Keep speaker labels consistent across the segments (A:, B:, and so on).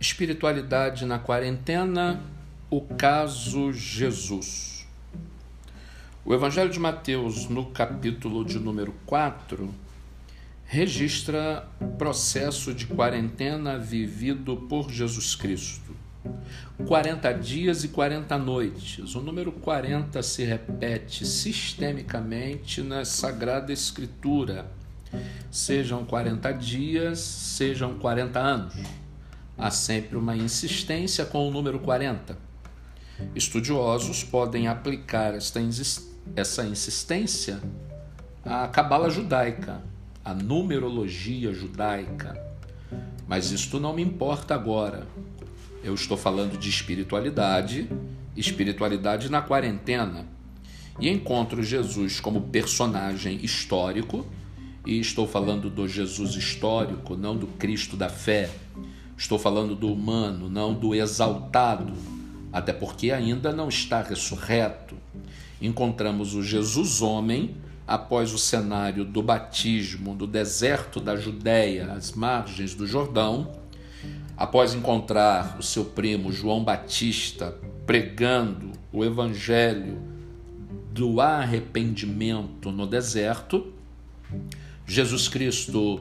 A: Espiritualidade na quarentena, o caso Jesus. O Evangelho de Mateus, no capítulo de número 4, registra processo de quarentena vivido por Jesus Cristo. 40 dias e 40 noites. O número 40 se repete sistemicamente na Sagrada Escritura. Sejam 40 dias, sejam 40 anos há sempre uma insistência com o número 40. Estudiosos podem aplicar esta, essa insistência à cabala judaica, à numerologia judaica. Mas isto não me importa agora. Eu estou falando de espiritualidade, espiritualidade na quarentena. E encontro Jesus como personagem histórico, e estou falando do Jesus histórico, não do Cristo da fé, Estou falando do humano, não do exaltado, até porque ainda não está ressurreto. Encontramos o Jesus homem após o cenário do batismo no deserto da Judéia, às margens do Jordão, após encontrar o seu primo João Batista pregando o evangelho do arrependimento no deserto, Jesus Cristo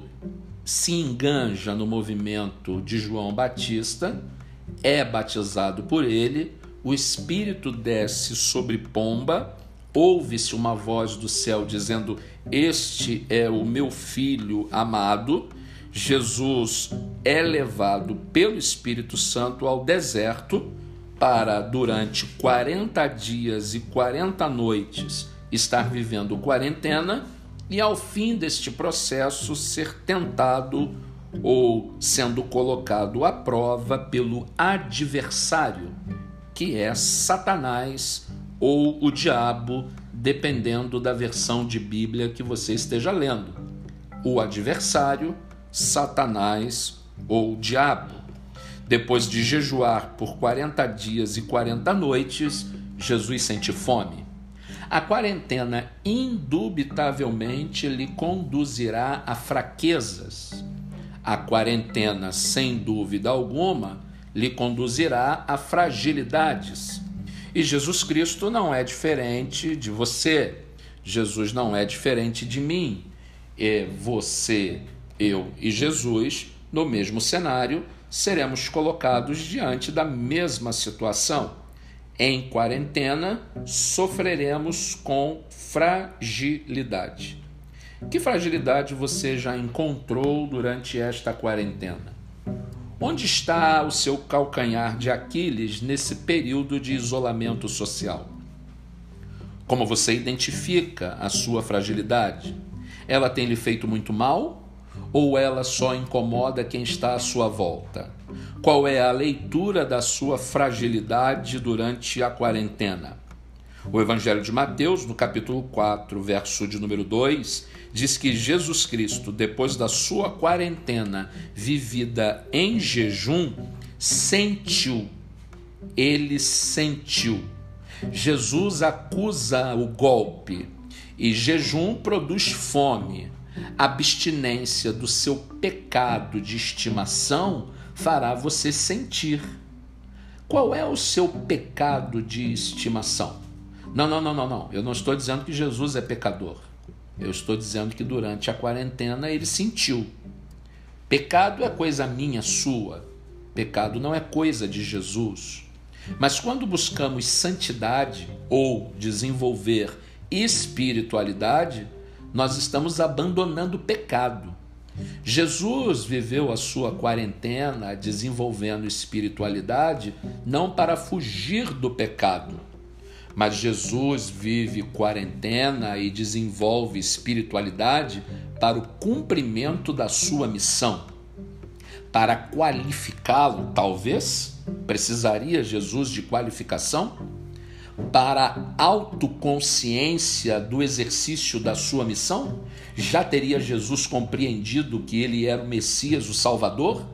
A: se enganja no movimento de João Batista, é batizado por ele, o Espírito desce sobre pomba, ouve-se uma voz do céu dizendo: Este é o meu filho amado. Jesus é levado pelo Espírito Santo ao deserto para, durante 40 dias e 40 noites, estar vivendo quarentena e ao fim deste processo ser tentado ou sendo colocado à prova pelo adversário, que é Satanás ou o diabo, dependendo da versão de Bíblia que você esteja lendo. O adversário, Satanás ou diabo. Depois de jejuar por 40 dias e 40 noites, Jesus sente fome. A quarentena indubitavelmente lhe conduzirá a fraquezas. A quarentena, sem dúvida alguma, lhe conduzirá a fragilidades. E Jesus Cristo não é diferente de você. Jesus não é diferente de mim. E você, eu e Jesus, no mesmo cenário, seremos colocados diante da mesma situação em quarentena, sofreremos com fragilidade. Que fragilidade você já encontrou durante esta quarentena? Onde está o seu calcanhar de Aquiles nesse período de isolamento social? Como você identifica a sua fragilidade? Ela tem lhe feito muito mal ou ela só incomoda quem está à sua volta? Qual é a leitura da sua fragilidade durante a quarentena? O Evangelho de Mateus, no capítulo 4, verso de número 2, diz que Jesus Cristo, depois da sua quarentena vivida em jejum, sentiu, ele sentiu. Jesus acusa o golpe e jejum produz fome. Abstinência do seu pecado de estimação fará você sentir. Qual é o seu pecado de estimação? Não, não, não, não, não. Eu não estou dizendo que Jesus é pecador. Eu estou dizendo que durante a quarentena ele sentiu. Pecado é coisa minha, sua. Pecado não é coisa de Jesus. Mas quando buscamos santidade ou desenvolver espiritualidade, nós estamos abandonando o pecado. Jesus viveu a sua quarentena desenvolvendo espiritualidade não para fugir do pecado, mas Jesus vive quarentena e desenvolve espiritualidade para o cumprimento da sua missão. Para qualificá-lo, talvez, precisaria Jesus de qualificação? Para autoconsciência do exercício da sua missão? Já teria Jesus compreendido que ele era o Messias, o Salvador?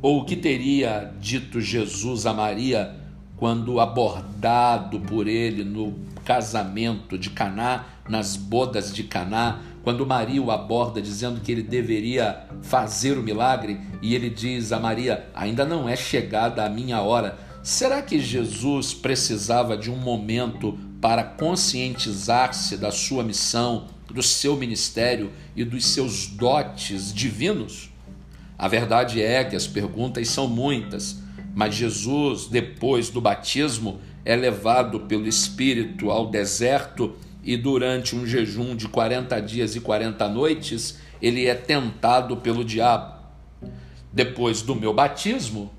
A: Ou o que teria dito Jesus a Maria quando abordado por ele no casamento de Caná, nas bodas de Caná, quando Maria o aborda dizendo que ele deveria fazer o milagre e ele diz a Maria: Ainda não é chegada a minha hora. Será que Jesus precisava de um momento para conscientizar-se da sua missão, do seu ministério e dos seus dotes divinos? A verdade é que as perguntas são muitas, mas Jesus, depois do batismo, é levado pelo Espírito ao deserto e durante um jejum de 40 dias e 40 noites, ele é tentado pelo diabo. Depois do meu batismo,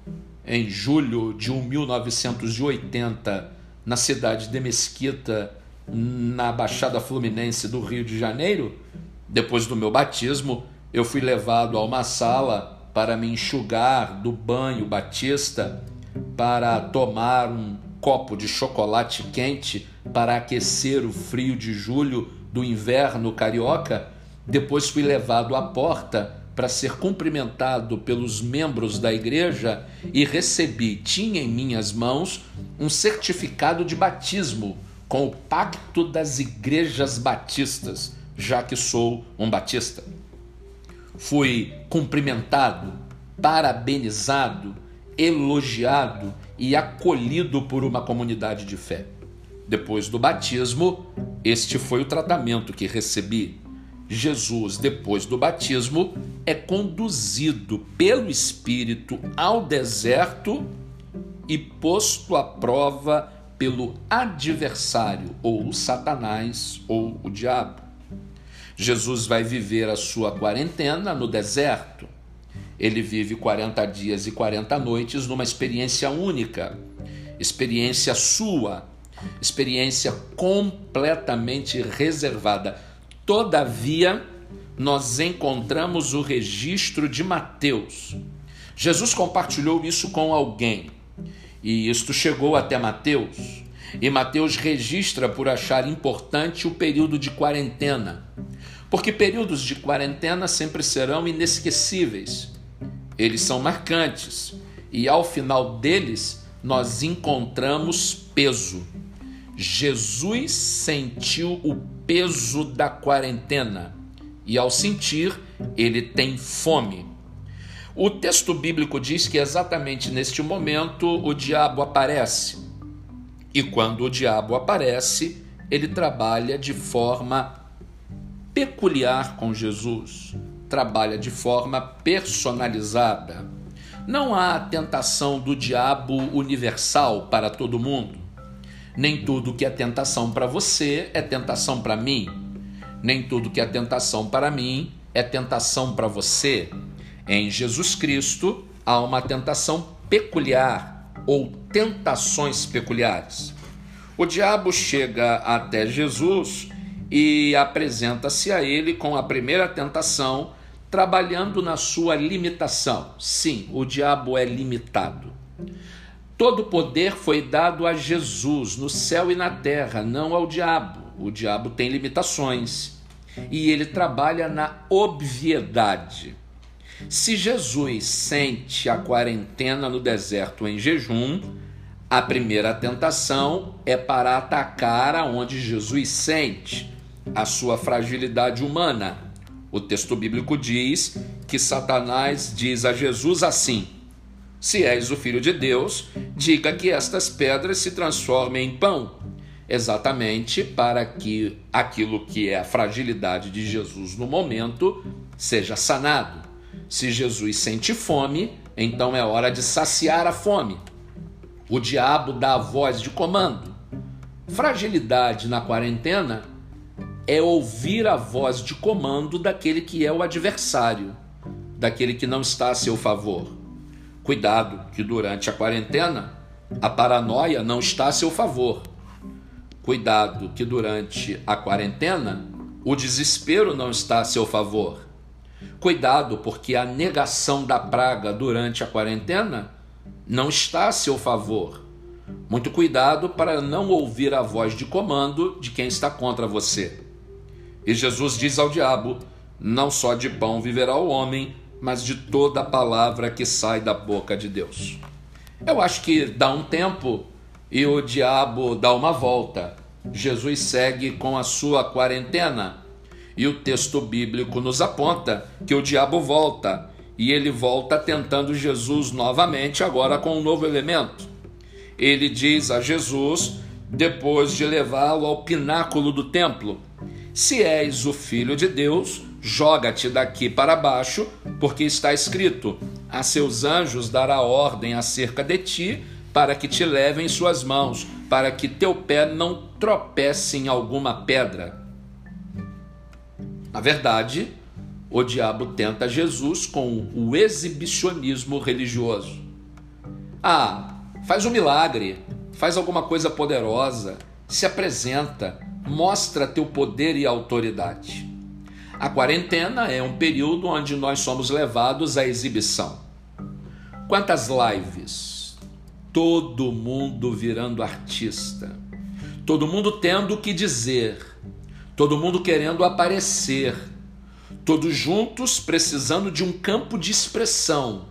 A: em julho de 1980, na cidade de Mesquita, na Baixada Fluminense do Rio de Janeiro, depois do meu batismo, eu fui levado a uma sala para me enxugar do banho batista, para tomar um copo de chocolate quente para aquecer o frio de julho do inverno carioca. Depois fui levado à porta para ser cumprimentado pelos membros da igreja e recebi, tinha em minhas mãos, um certificado de batismo com o Pacto das Igrejas Batistas, já que sou um batista. Fui cumprimentado, parabenizado, elogiado e acolhido por uma comunidade de fé. Depois do batismo, este foi o tratamento que recebi. Jesus, depois do batismo, é conduzido pelo Espírito ao deserto e posto à prova pelo adversário, ou o Satanás, ou o diabo. Jesus vai viver a sua quarentena no deserto ele vive 40 dias e 40 noites numa experiência única, experiência sua, experiência completamente reservada. Todavia, nós encontramos o registro de Mateus. Jesus compartilhou isso com alguém e isto chegou até Mateus. E Mateus registra por achar importante o período de quarentena, porque períodos de quarentena sempre serão inesquecíveis. Eles são marcantes e ao final deles nós encontramos peso. Jesus sentiu o peso da quarentena e, ao sentir, ele tem fome. O texto bíblico diz que exatamente neste momento o diabo aparece. E quando o diabo aparece, ele trabalha de forma peculiar com Jesus trabalha de forma personalizada. Não há tentação do diabo universal para todo mundo. Nem tudo que é tentação para você é tentação para mim. Nem tudo que é tentação para mim é tentação para você. Em Jesus Cristo há uma tentação peculiar ou tentações peculiares. O diabo chega até Jesus e apresenta-se a ele com a primeira tentação trabalhando na sua limitação. Sim, o diabo é limitado. Todo poder foi dado a Jesus no céu e na terra, não ao diabo. O diabo tem limitações e ele trabalha na obviedade. Se Jesus sente a quarentena no deserto em jejum, a primeira tentação é para atacar aonde Jesus sente a sua fragilidade humana o texto bíblico diz que Satanás diz a Jesus assim: Se és o filho de Deus, diga que estas pedras se transformem em pão. Exatamente para que aquilo que é a fragilidade de Jesus no momento seja sanado. Se Jesus sente fome, então é hora de saciar a fome. O diabo dá a voz de comando. Fragilidade na quarentena é ouvir a voz de comando daquele que é o adversário, daquele que não está a seu favor. Cuidado, que durante a quarentena a paranoia não está a seu favor. Cuidado, que durante a quarentena o desespero não está a seu favor. Cuidado, porque a negação da praga durante a quarentena não está a seu favor. Muito cuidado para não ouvir a voz de comando de quem está contra você. E Jesus diz ao diabo: Não só de pão viverá o homem, mas de toda a palavra que sai da boca de Deus. Eu acho que dá um tempo e o diabo dá uma volta. Jesus segue com a sua quarentena E o texto bíblico nos aponta que o diabo volta e ele volta tentando Jesus novamente, agora com um novo elemento. Ele diz a Jesus, depois de levá-lo ao pináculo do templo: Se és o filho de Deus, joga-te daqui para baixo, porque está escrito: A seus anjos dará ordem acerca de ti, para que te levem em suas mãos, para que teu pé não tropece em alguma pedra. Na verdade, o diabo tenta Jesus com o exibicionismo religioso. Ah, faz um milagre, faz alguma coisa poderosa, se apresenta, mostra teu poder e autoridade. A quarentena é um período onde nós somos levados à exibição. Quantas lives? Todo mundo virando artista, todo mundo tendo o que dizer, todo mundo querendo aparecer, todos juntos precisando de um campo de expressão.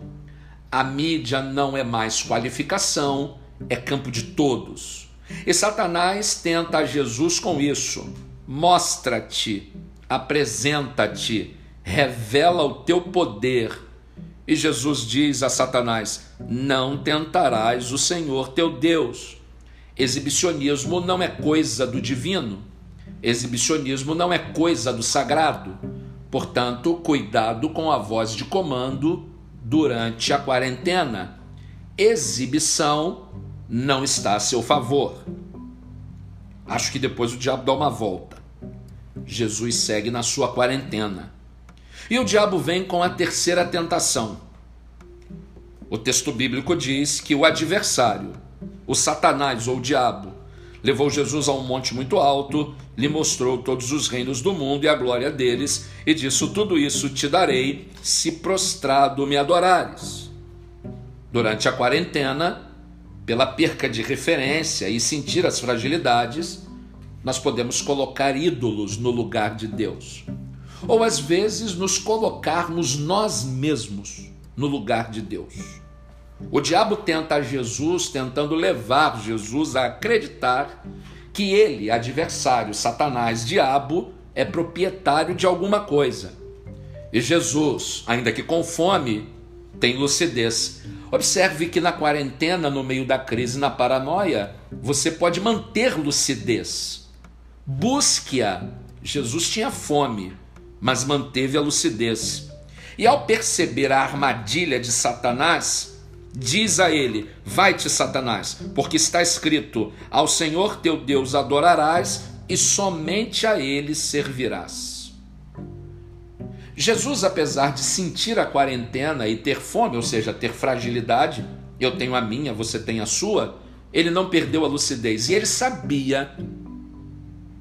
A: A mídia não é mais qualificação, é campo de todos. E Satanás tenta a Jesus com isso: mostra-te, apresenta-te, revela o teu poder. E Jesus diz a Satanás: Não tentarás o Senhor teu Deus. Exibicionismo não é coisa do divino. Exibicionismo não é coisa do sagrado. Portanto, cuidado com a voz de comando durante a quarentena. Exibição não está a seu favor. Acho que depois o diabo dá uma volta. Jesus segue na sua quarentena. E o diabo vem com a terceira tentação. O texto bíblico diz que o adversário, o Satanás ou o diabo, levou Jesus a um monte muito alto, lhe mostrou todos os reinos do mundo e a glória deles, e disse: Tudo isso te darei se prostrado me adorares. Durante a quarentena, pela perca de referência e sentir as fragilidades, nós podemos colocar ídolos no lugar de Deus. Ou às vezes nos colocarmos nós mesmos no lugar de Deus. O diabo tenta Jesus, tentando levar Jesus a acreditar que ele, adversário, Satanás, diabo, é proprietário de alguma coisa. E Jesus, ainda que com fome, tem lucidez. Observe que na quarentena, no meio da crise, na paranoia, você pode manter lucidez. Busque-a. Jesus tinha fome, mas manteve a lucidez. E ao perceber a armadilha de Satanás, diz a ele: Vai-te, Satanás, porque está escrito: Ao Senhor teu Deus adorarás e somente a ele servirás. Jesus, apesar de sentir a quarentena e ter fome, ou seja, ter fragilidade, eu tenho a minha, você tem a sua, ele não perdeu a lucidez. E ele sabia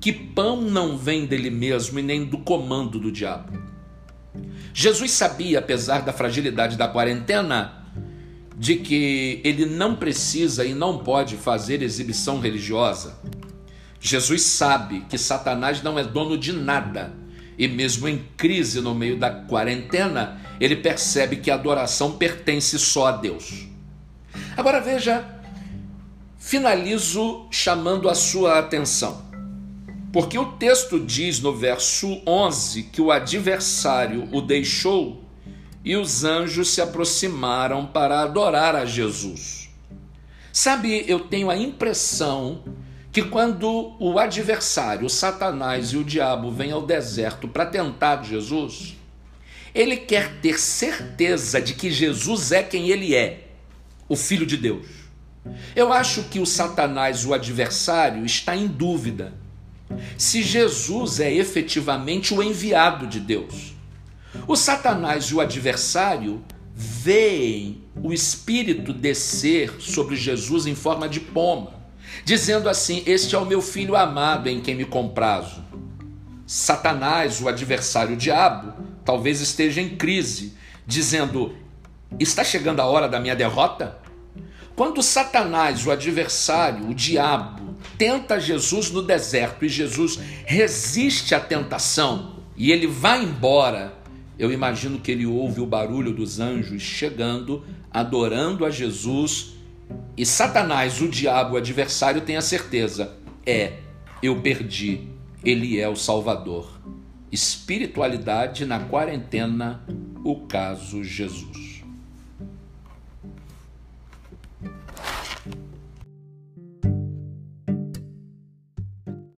A: que pão não vem dele mesmo e nem do comando do diabo. Jesus sabia, apesar da fragilidade da quarentena, de que ele não precisa e não pode fazer exibição religiosa. Jesus sabe que Satanás não é dono de nada e mesmo em crise no meio da quarentena, ele percebe que a adoração pertence só a Deus. Agora veja, finalizo chamando a sua atenção. Porque o texto diz no verso 11 que o adversário o deixou e os anjos se aproximaram para adorar a Jesus. Sabe, eu tenho a impressão que quando o adversário, o Satanás e o diabo vêm ao deserto para tentar Jesus, ele quer ter certeza de que Jesus é quem ele é, o Filho de Deus. Eu acho que o Satanás, o adversário, está em dúvida se Jesus é efetivamente o enviado de Deus. O Satanás e o adversário veem o Espírito descer sobre Jesus em forma de pomba dizendo assim: Este é o meu filho amado em quem me comprazo. Satanás, o adversário o diabo, talvez esteja em crise, dizendo: Está chegando a hora da minha derrota? Quando Satanás, o adversário, o diabo, tenta Jesus no deserto e Jesus resiste à tentação e ele vai embora, eu imagino que ele ouve o barulho dos anjos chegando, adorando a Jesus e Satanás, o diabo, o adversário, tem a certeza: é, eu perdi, ele é o Salvador. Espiritualidade na quarentena, o caso Jesus.